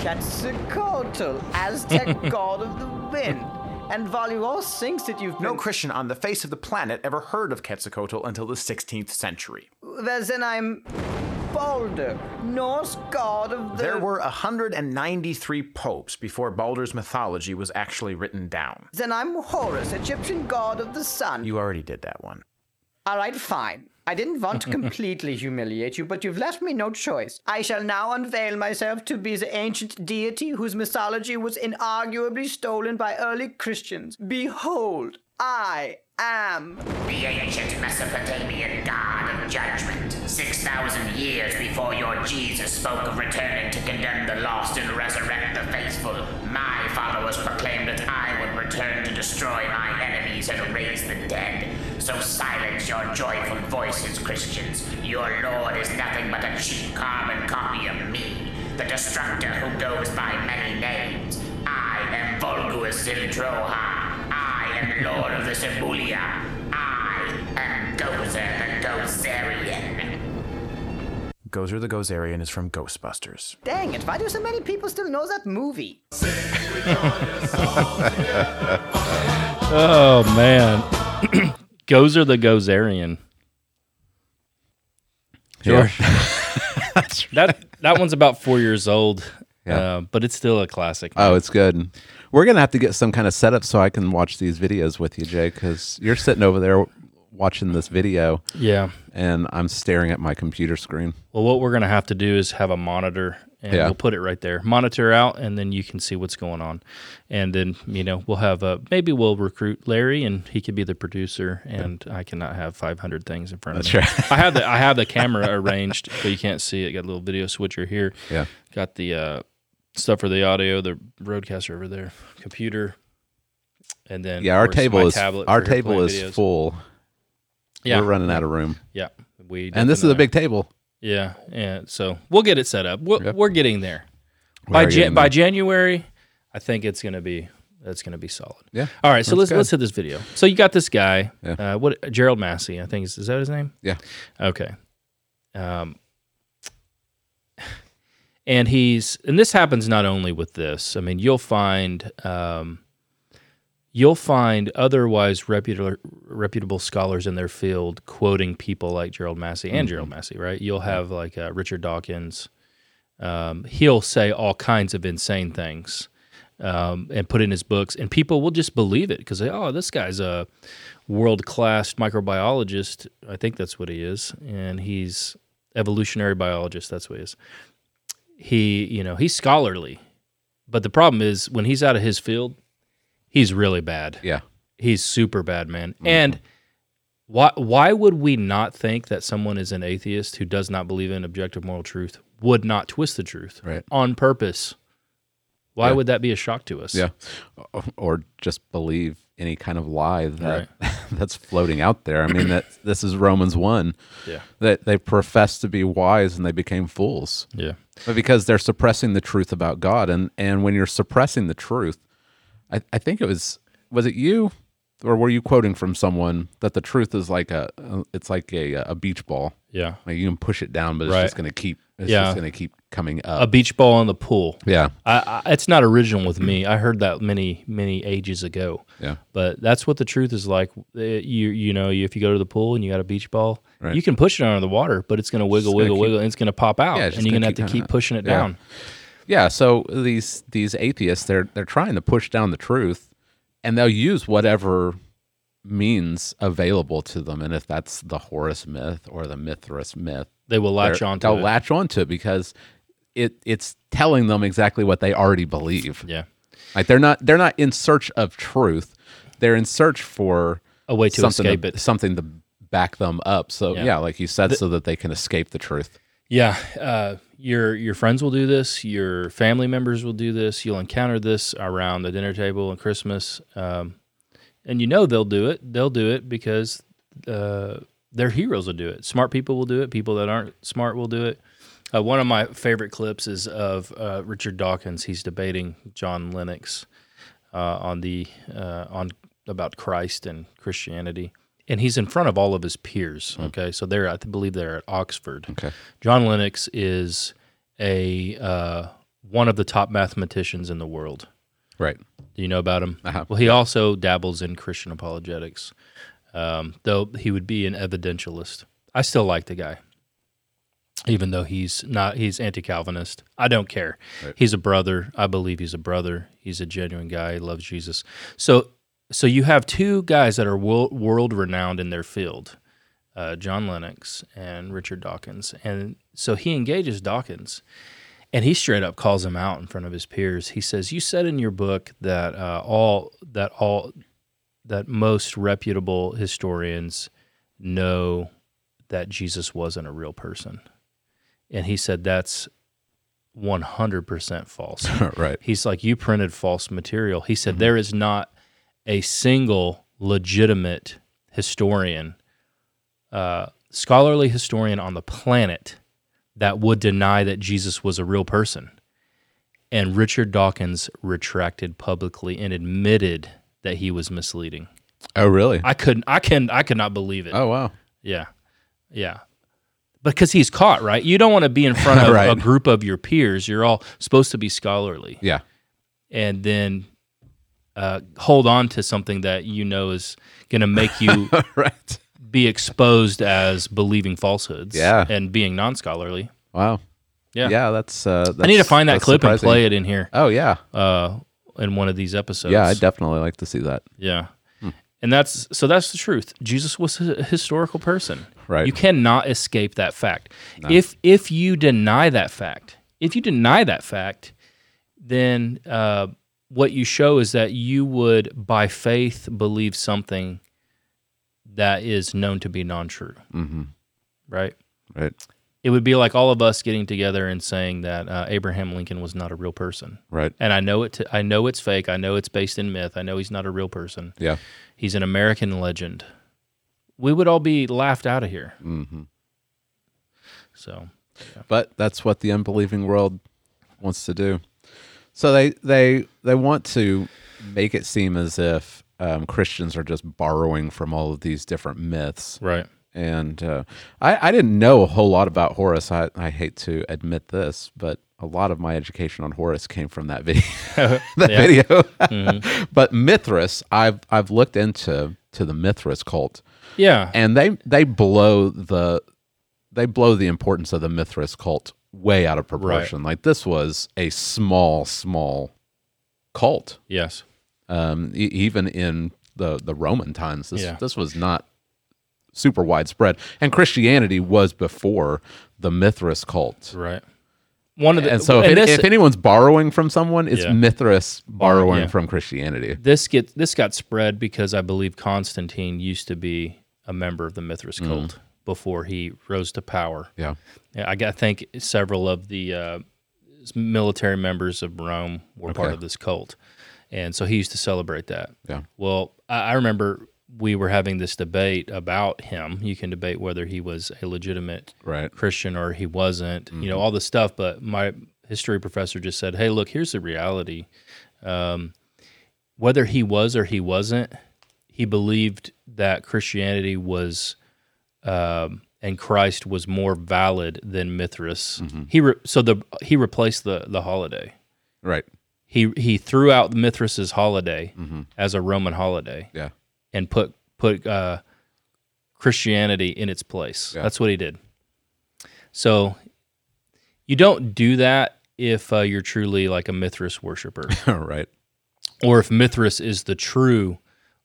Quetzalcoatl, Aztec god of the wind. And while you all think that you've been... No Christian on the face of the planet ever heard of Quetzalcoatl until the 16th century. Well, then I'm Balder, Norse god of the... There were 193 popes before Balder's mythology was actually written down. Then I'm Horus, Egyptian god of the sun. You already did that one. All right, fine. I didn't want to completely humiliate you, but you've left me no choice. I shall now unveil myself to be the ancient deity whose mythology was inarguably stolen by early Christians. Behold, I am. The ancient Mesopotamian god of judgment. 6,000 years before your Jesus spoke of returning to condemn the lost and resurrect the faithful, my followers proclaimed that I would return to destroy my enemies and raise the dead. So silence your joyful voices, Christians. Your Lord is nothing but a cheap carbon copy of me, the destructor who goes by many names. I am Volguus Zildrohar. I am Lord of the Sebouillia. I am Gozer the Gozerian. Gozer the Gozerian is from Ghostbusters. Dang it, why do so many people still know that movie? Oh man, Gozer the Gozerian. George, that that one's about four years old, Yeah. uh, but it's still a classic. Oh, it's good. We're gonna have to get some kind of setup so I can watch these videos with you, Jay, because you're sitting over there watching this video, yeah. and I'm staring at my computer screen. Well, what we're gonna have to do is have a monitor, and Yeah. we'll put it right there. Monitor out, and then you can see what's going on. And then you know we'll have a maybe we'll recruit Larry, and he could be the producer, and I cannot have 500 things in front of That's me. right. I have the I have the camera arranged, but you can't see it. Got a little video switcher here. Yeah. Got the uh, stuff for the audio, the RODECaster over there, computer, and then Yeah, our table is our table is videos. full. Yeah, We're running out of room, Yeah, we and this is a big table. Yeah, yeah. So we'll get it set up. We're, Yep. we're getting there. We by by. January, I think it's gonna be that's gonna be solid. Yeah. All right, so let's good. let's hit this video. So you got this guy, Yeah. uh, what Gerald Massey, I think is, is that his name? Yeah. Okay. Um, and he's and this happens not only with this. I mean, you'll find um, you'll find otherwise reputable reputable scholars in their field quoting people like Gerald Massey and Gerald Massey, right? You'll have like uh, Richard Dawkins. Um, he'll say all kinds of insane things um, and put in his books, and people will just believe it because oh, this guy's a world class microbiologist. I think that's what he is, and he's evolutionary biologist. That's what he is. He, you know, he's scholarly, but the problem is when he's out of his field, he's really bad. Yeah, He's super bad, man. Mm-hmm. And why why would we not think that someone is an atheist who does not believe in objective moral truth would not twist the truth Right. on purpose? Why Yeah. would that be a shock to us? yeah, or just believe any kind of lie that that's floating out there. I mean, that this is Romans one. Yeah. that they professed to be wise and they became fools. Yeah. But because they're suppressing the truth about God, and and when you're suppressing the truth, I, I think it was was it you, or were you quoting from someone that the truth is like a it's like a a beach ball, Yeah. like you can push it down, but it's Right. just going to keep it's Yeah. just going to keep coming up. A beach ball in the pool. yeah, I, I, it's not original with me. I heard that many, many ages ago. yeah, But that's what the truth is like. Uh, You you know, if you go to the pool and you got a beach ball, Right. you can push it under the water, but it's going to wiggle, gonna wiggle, keep- wiggle, and it's going to pop out, Yeah, it's and just you're going gonna to have to keep pushing it yeah. down. yeah. So these these atheists, they're they're trying to push down the truth, and they'll use whatever means available to them, and if that's the Horus myth or the Mithras myth, They will latch they're- onto they'll it. latch onto it because it it's telling them exactly what they already believe. yeah, Like they're not they're not in search of truth. They're in search for a way to something escape to, it. something to back them up. So Yeah. yeah, like you said, so that they can escape the truth. Yeah, uh, your your friends will do this. Your family members will do this. You'll encounter this around the dinner table and Christmas, um, and you know they'll do it. They'll do it because uh, their heroes will do it. Smart people will do it. People that aren't smart will do it. Uh, one of my favorite clips is of uh, Richard Dawkins. He's debating John Lennox uh, on the uh, on about Christ and Christianity, and he's in front of all of his peers. Okay, so they're I believe they're at Oxford. Okay. John Lennox is a uh, one of the top mathematicians in the world. Right. Do you know about him? Uh-huh. Well, he also dabbles in Christian apologetics, um, though he would be an evidentialist. I still like the guy, even though he's not. He's anti-Calvinist. I don't care. Right. He's a brother. I believe he's a brother. He's a genuine guy. He loves Jesus. So, so you have two guys that are world renowned in their field, uh, John Lennox and Richard Dawkins, and so he engages Dawkins. And he straight up calls him out in front of his peers. He says, "You said in your book that uh, all that all that most reputable historians know that Jesus wasn't a real person." And he said that's 100% false. right. He's like, You printed false material. He said, "There is not a single legitimate historian, uh, scholarly historian on the planet that would deny that Jesus was a real person. And Richard Dawkins retracted publicly and admitted that he was misleading. Oh, really? I couldn't, I can, I could not believe it. oh, wow. Yeah. Yeah. Because he's caught, right? You don't want to be in front of Right. a group of your peers. You're all supposed to be scholarly Yeah. and then uh, hold on to something that you know is going to make you right. Be exposed as believing falsehoods Yeah. and being non-scholarly. Wow. Yeah. Yeah, that's. Uh, I need to find that that's clip and surprising. play it in here Oh yeah, uh, in one of these episodes. yeah. I definitely like to see that. Yeah. And that's so that's the truth. Jesus was a historical person. Right. You cannot escape that fact. If if you deny that fact, if you deny that fact, then uh, what you show is that you would by faith believe something that is known to be non-true. Mm-hmm. Right? Right. It would be like all of us getting together and saying that uh, Abraham Lincoln was not a real person. Right. And I know it. To, I know it's fake. I know it's based in myth. I know he's not a real person. Yeah. He's an American legend. We would all be laughed out of here. Mm-hmm. So, But that's what the unbelieving world wants to do. So they they they want to make it seem as if um, Christians are just borrowing from all of these different myths. right. And uh, I, I didn't know a whole lot about Horus. I, I hate to admit this, but a lot of my education on Horus came from that video. that video. but Mithras, I've I've looked into to the Mithras cult, Yeah. and they they blow the they blow the importance of the Mithras cult way out of proportion. Like this was a small small cult. yes. Um, e- even in the the Roman times, this Yeah. this was not super widespread, and Christianity was before the Mithras cult. Right. One of the And so, if, and it- this, if anyone's borrowing from someone, it's Yeah. Mithras borrowing yeah. from Christianity. this get this got spread because I believe Constantine used to be a member of the Mithras Mm. cult before he rose to power. Yeah, I, I think several of the uh, military members of Rome were part of this cult, and so he used to celebrate that. yeah, Well, I, I remember we were having this debate about him. You can debate whether he was a legitimate right. Christian or he wasn't, you Mm-hmm. know, all this stuff. But my history professor just said, hey, look, here's the reality. Um, whether he was or he wasn't, he believed that Christianity was um, and Christ was more valid than Mithras. Mm-hmm. He re- so the he replaced the the holiday. Right. He he threw out Mithras's holiday Mm-hmm. as a Roman holiday Yeah. and put put uh, Christianity in its place. Yeah. That's what he did. So you don't do that if uh, you're truly like a Mithras worshiper, right. or if Mithras is the true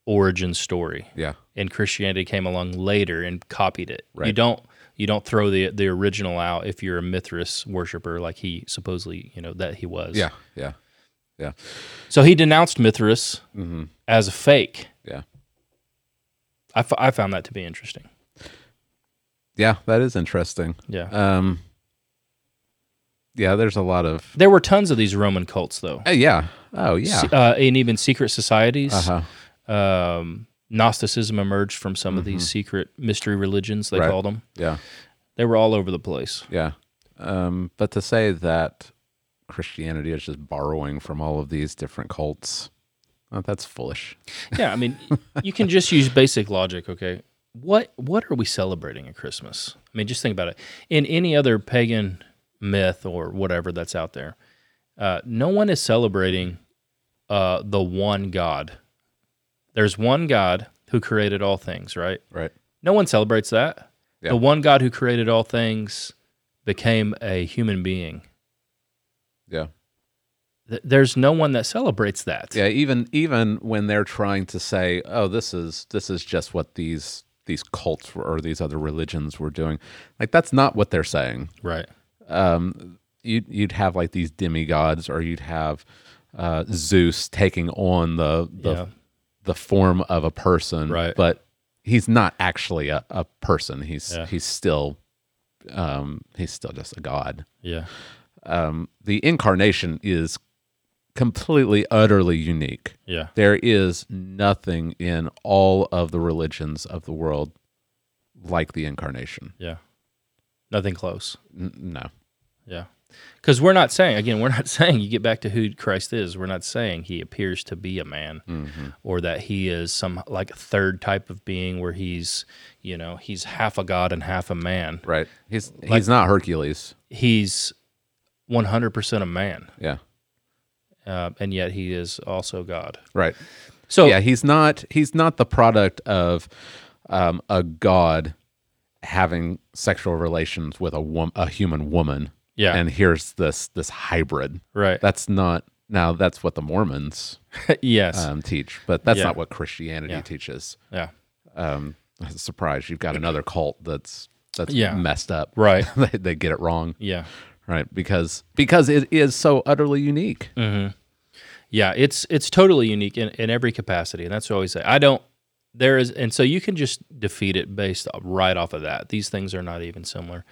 origin story, Yeah. and Christianity came along later and copied it. You don't you don't throw the the original out if you're a Mithras worshiper like he supposedly you know that he was. Yeah. Yeah. Yeah. So he denounced Mithras Mm-hmm. as a fake. Yeah. I, f- I found that to be interesting. Yeah. That is interesting. Yeah. Um. Yeah. There's a lot of. There were tons of these Roman cults, though, Uh, yeah. Oh yeah. Uh, and even secret societies. Uh huh. Um, Gnosticism emerged from some of these secret mystery religions, they Mm-hmm. Right. called them. Yeah. They were all over the place. Yeah. Um. But to say that Christianity is just borrowing from all of these different cults, uh, that's foolish. Yeah, I mean, you can just use basic logic. Okay, what what are we celebrating at Christmas? I mean, just think about it. In any other pagan myth or whatever that's out there, uh, no one is celebrating uh, the one God. There's one God who created all things, right? Right. No one celebrates that. Yeah. The one God who created all things became a human being. Yeah. Th- There's no one that celebrates that. Yeah, even even when they're trying to say, "Oh, this is this is just what these these cults were, or these other religions were doing," like that's not what they're saying. Right. Um, you'd you'd have like these demigods, or you'd have uh, Zeus taking on the the Yeah. the form of a person, Right. But he's not actually a, a person. He's Yeah. he's still um, he's still just a god Yeah. Um, the incarnation is completely, utterly unique. Yeah. There is nothing in all of the religions of the world like the incarnation. Yeah. Nothing close. N- no. Yeah. Because we're not saying, again, we're not saying you get back to who Christ is. We're not saying he appears to be a man or that he is some like third type of being where he's, you know, he's half a God and half a man. Right. He's he's not Hercules. He's 100% a man. Yeah. uh, and yet he is also God. Right. So yeah, he's not he's not the product of um, a god having sexual relations with a wom- a human woman. Yeah. And here's this this hybrid. right, That's not now that's what the Mormons yes, um, teach, but that's Yeah. not what Christianity Yeah. teaches. yeah, Um, surprise, you've got another cult that's that's Yeah. messed up. Right. they, they get it wrong. yeah. Right. Because because it is so utterly unique. Yeah, it's it's totally unique in, in every capacity, and that's what I always say. I don't there is, and so you can just defeat it based right off of that. These things are not even similar,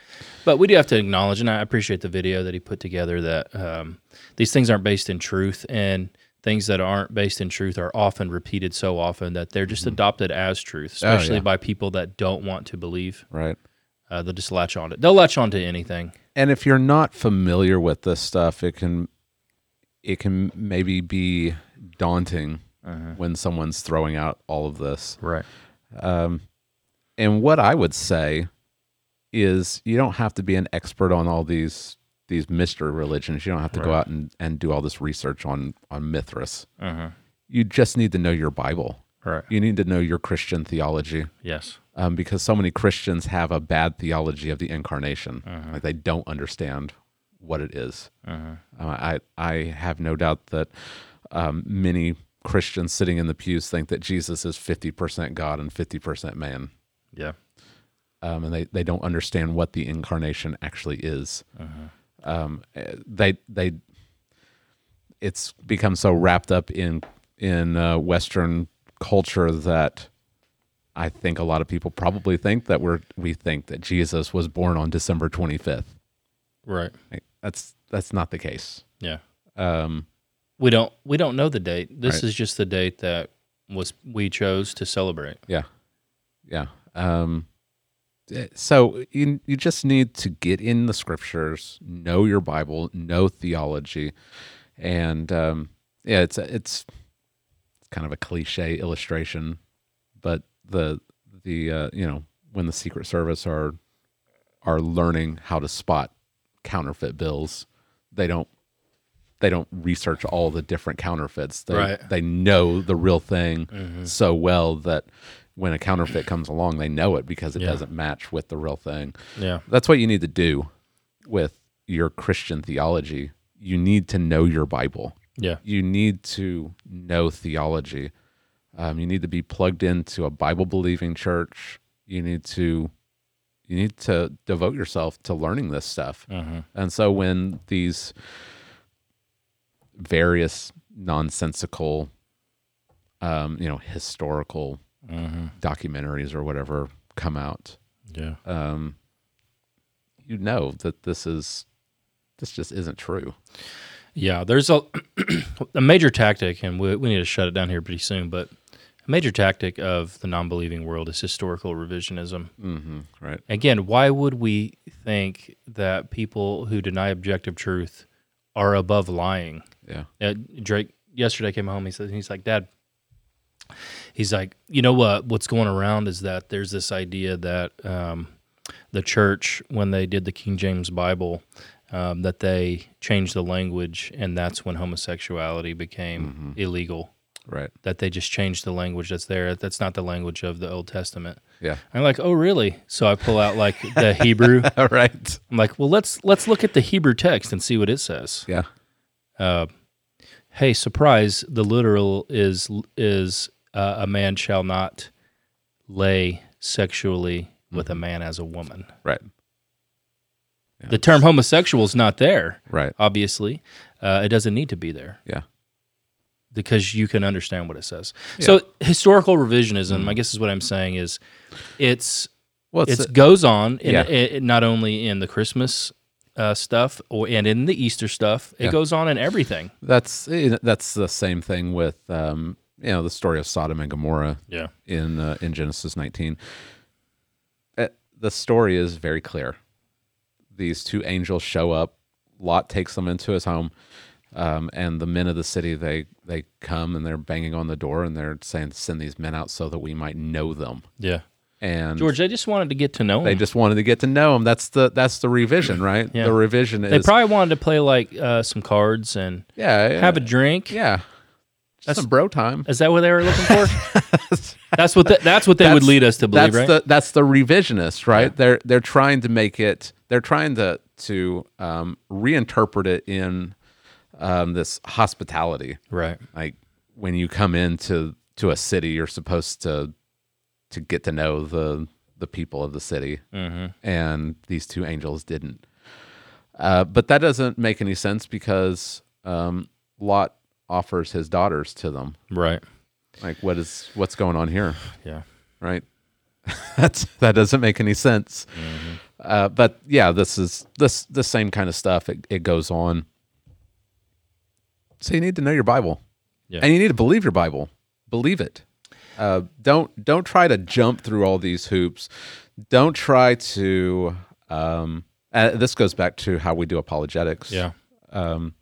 but we do have to acknowledge, and I appreciate the video that he put together that um, these things aren't based in truth, and things that aren't based in truth are often repeated so often that they're just adopted as truth, especially Mm-hmm. Oh, yeah. by people that don't want to believe. Right. Uh, they'll just latch on to They'll latch on to anything. And if you're not familiar with this stuff, it can it can maybe be daunting when someone's throwing out all of this. Right. Um, and what I would say is you don't have to be an expert on all these these mystery religions. You don't have to go out and, and do all this research on on Mithras. Uh-huh. You just need to know your Bible. Right. You need to know your Christian theology. Yes. Um, because so many Christians have a bad theology of the incarnation. Uh-huh. Like they don't understand what it is. Uh, I I have no doubt that um, many Christians sitting in the pews think that Jesus is fifty percent God and fifty percent man, Yeah. um, and they, they don't understand what the incarnation actually is. Um, eh, they they it's become so wrapped up in in uh, Western culture that I think a lot of people probably think that we're we think that Jesus was born on December 25th. Right. Like, That's that's not the case. Yeah. Um, We don't we don't know the date. This Right. is just the date that was we chose to celebrate. yeah, yeah. Um, so you you just need to get in the scriptures, know your Bible, know theology, and um, yeah, it's it's kind of a cliche illustration, but the the uh, you know when the Secret Service are are learning how to spot counterfeit bills, they don't they don't research all the different counterfeits. They Right. they know the real thing so well that when a counterfeit comes along, they know it because it Yeah. doesn't match with the real thing. Yeah. That's what you need to do with your Christian theology. You need to know your Bible. Yeah. You need to know theology. Um, you need to be plugged into a Bible believing church. You need to you need to devote yourself to learning this stuff. And so when these various nonsensical um, you know, historical documentaries or whatever come out, Yeah. um, you know that this is this just isn't true. Yeah, there's a a major tactic, and we, we need to shut it down here pretty soon. But a major tactic of the non-believing world is historical revisionism. Mm-hmm. Right. Again, why would we think that people who deny objective truth are above lying? Yeah. Uh, Drake yesterday came home. He said he's like, Dad. He's like, you know what? What's going around is that there's this idea that um, the church, when they did the King James Bible, um, that they changed the language, and that's when homosexuality became illegal. Right. That they just changed the language that's there. That's not the language of the Old Testament. Yeah. I'm like, oh, really? So I pull out like the Hebrew. Right. I'm like, well, let's let's look at the Hebrew text and see what it says Yeah. uh, hey, surprise! The literal is is uh, a man shall not lay sexually with a man as a woman. Right. The term homosexual is not there. Right. Obviously, uh, it doesn't need to be there Yeah. Because you can understand what it says. So historical revisionism, I guess, is what I'm saying is it's Well, it goes on in, yeah. i- not only in the Christmas uh, stuff or and in the Easter stuff. It Yeah. goes on in everything. that's eh, that's the same thing with um, you know the story of Sodom and Gomorrah Yeah. in uh, in Genesis 19. Uh, the story is very clear. These two angels show up. Lot takes them into his home, um, and the men of the city they they come and they're banging on the door and they're saying, "Send these men out so that we might know them." Yeah. and George, they just wanted to get to know him. they just wanted to get to know him. That's the that's the revision, right? Yeah. The revision is They probably wanted to play like uh, some cards and yeah, yeah, have a drink. yeah. That's some bro time. Is that what they were looking for? that's what the, that's what they would lead us to believe, that's right? the that's the revisionist, right? They're they're trying to make it. They're trying to to um, reinterpret it in um, this hospitality. right. Like when you come into to a city, you're supposed to to get to know the the people of the city, Mm-hmm. and these two angels didn't. Uh, but that doesn't make any sense because um, Lot offers his daughters to them. Right. Like, what is what's going on here? Yeah. right? That's that doesn't make any sense. Mm-hmm. Uh, but yeah, this is this the same kind of stuff. It, it goes on. So you need to know your Bible, Yeah. and you need to believe your Bible. Believe it. Uh, don't don't try to jump through all these hoops. Don't try to. Um, uh, this goes back to how we do apologetics. Yeah. Um,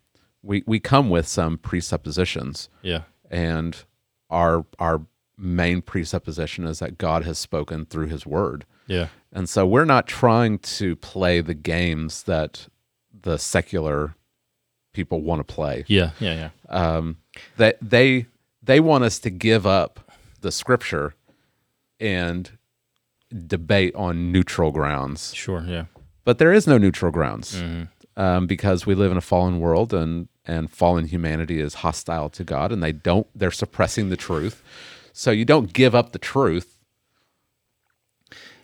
we we come with some presuppositions Yeah. and our our main presupposition is that God has spoken through his word. Yeah. And so we're not trying to play the games that the secular people want to play. Yeah. Yeah. Yeah. Um, that they they want us to give up the scripture and debate on neutral grounds. Sure. Yeah. But there is no neutral grounds um, because we live in a fallen world and and fallen humanity is hostile to God and they don't they're suppressing the truth. So you don't give up the truth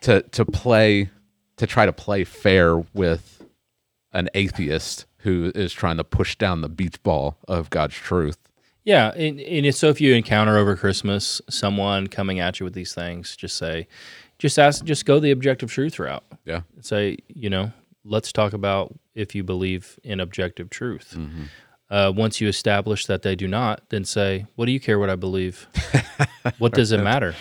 to to play to try to play fair with an atheist who is trying to push down the beach ball of God's truth. Yeah, and, and it's, so if you encounter over Christmas someone coming at you with these things, just say, just ask, just go the objective truth route. Yeah. Say, you know, let's talk about if you believe in objective truth. Mm-hmm. Uh, once you establish that they do not, then say, what do you care what I believe? what does it matter?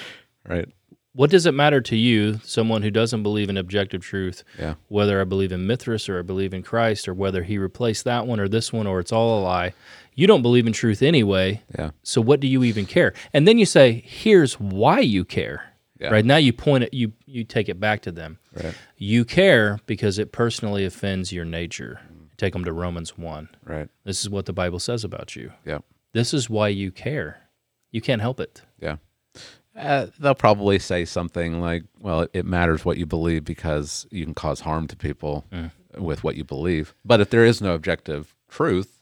Right. What does it matter to you, someone who doesn't believe in objective truth, Yeah. whether I believe in Mithras or I believe in Christ or whether he replaced that one or this one or it's all a lie? You don't believe in truth anyway. Yeah. So what do you even care? And then you say, here's why you care. Yeah. Right now you point it you you take it back to them. Right. You care because it personally offends your nature. Take them to Romans 1. Right. This is what the Bible says about you. Yeah. This is why you care. You can't help it. Uh, they'll probably say something like, well, it, it matters what you believe because you can cause harm to people with what you believe. But if there is no objective truth,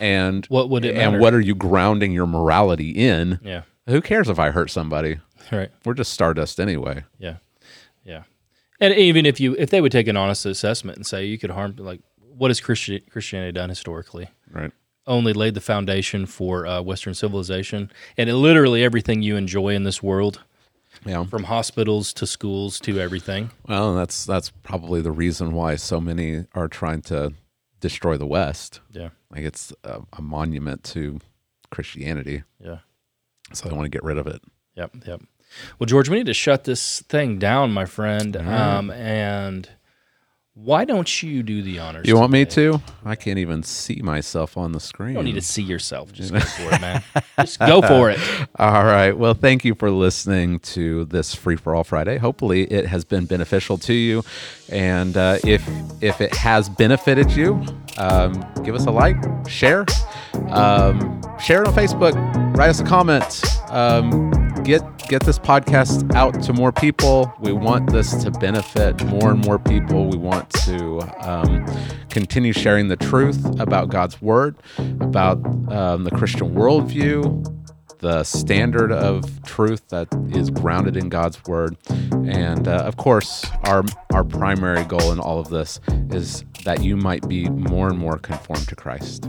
and What would it and what are you grounding your morality in? Yeah. Who cares if I hurt somebody? Right. We're just stardust anyway. Yeah, yeah. And even if you if they would take an honest assessment and say you could harm like what has Christi- Christianity done historically? Right. Only laid the foundation for uh, Western civilization, and it, literally everything you enjoy in this world, Yeah. from hospitals to schools to everything. Well, that's that's probably the reason why so many are trying to destroy the West. Yeah, Like it's a, a monument to Christianity, yeah, so they want to get rid of it. yep, yep. Well, George, we need to shut this thing down, my friend. Um, and why don't you do the honors? You want me today? to? I can't even see myself on the screen. You don't need to see yourself. Just go for it, man. Just go for it. All right. Well, thank you for listening to this Free for All Friday. Hopefully, it has been beneficial to you, and uh, if if it has benefited you, um, give us a like, share, um, share it on Facebook, write us a comment. Um, get get this podcast out to more people. We want this to benefit more and more people. We want to um, continue sharing the truth about God's word, about um, the Christian worldview, the standard of truth that is grounded in God's word, and uh, of course, our our primary goal in all of this is that you might be more and more conformed to Christ.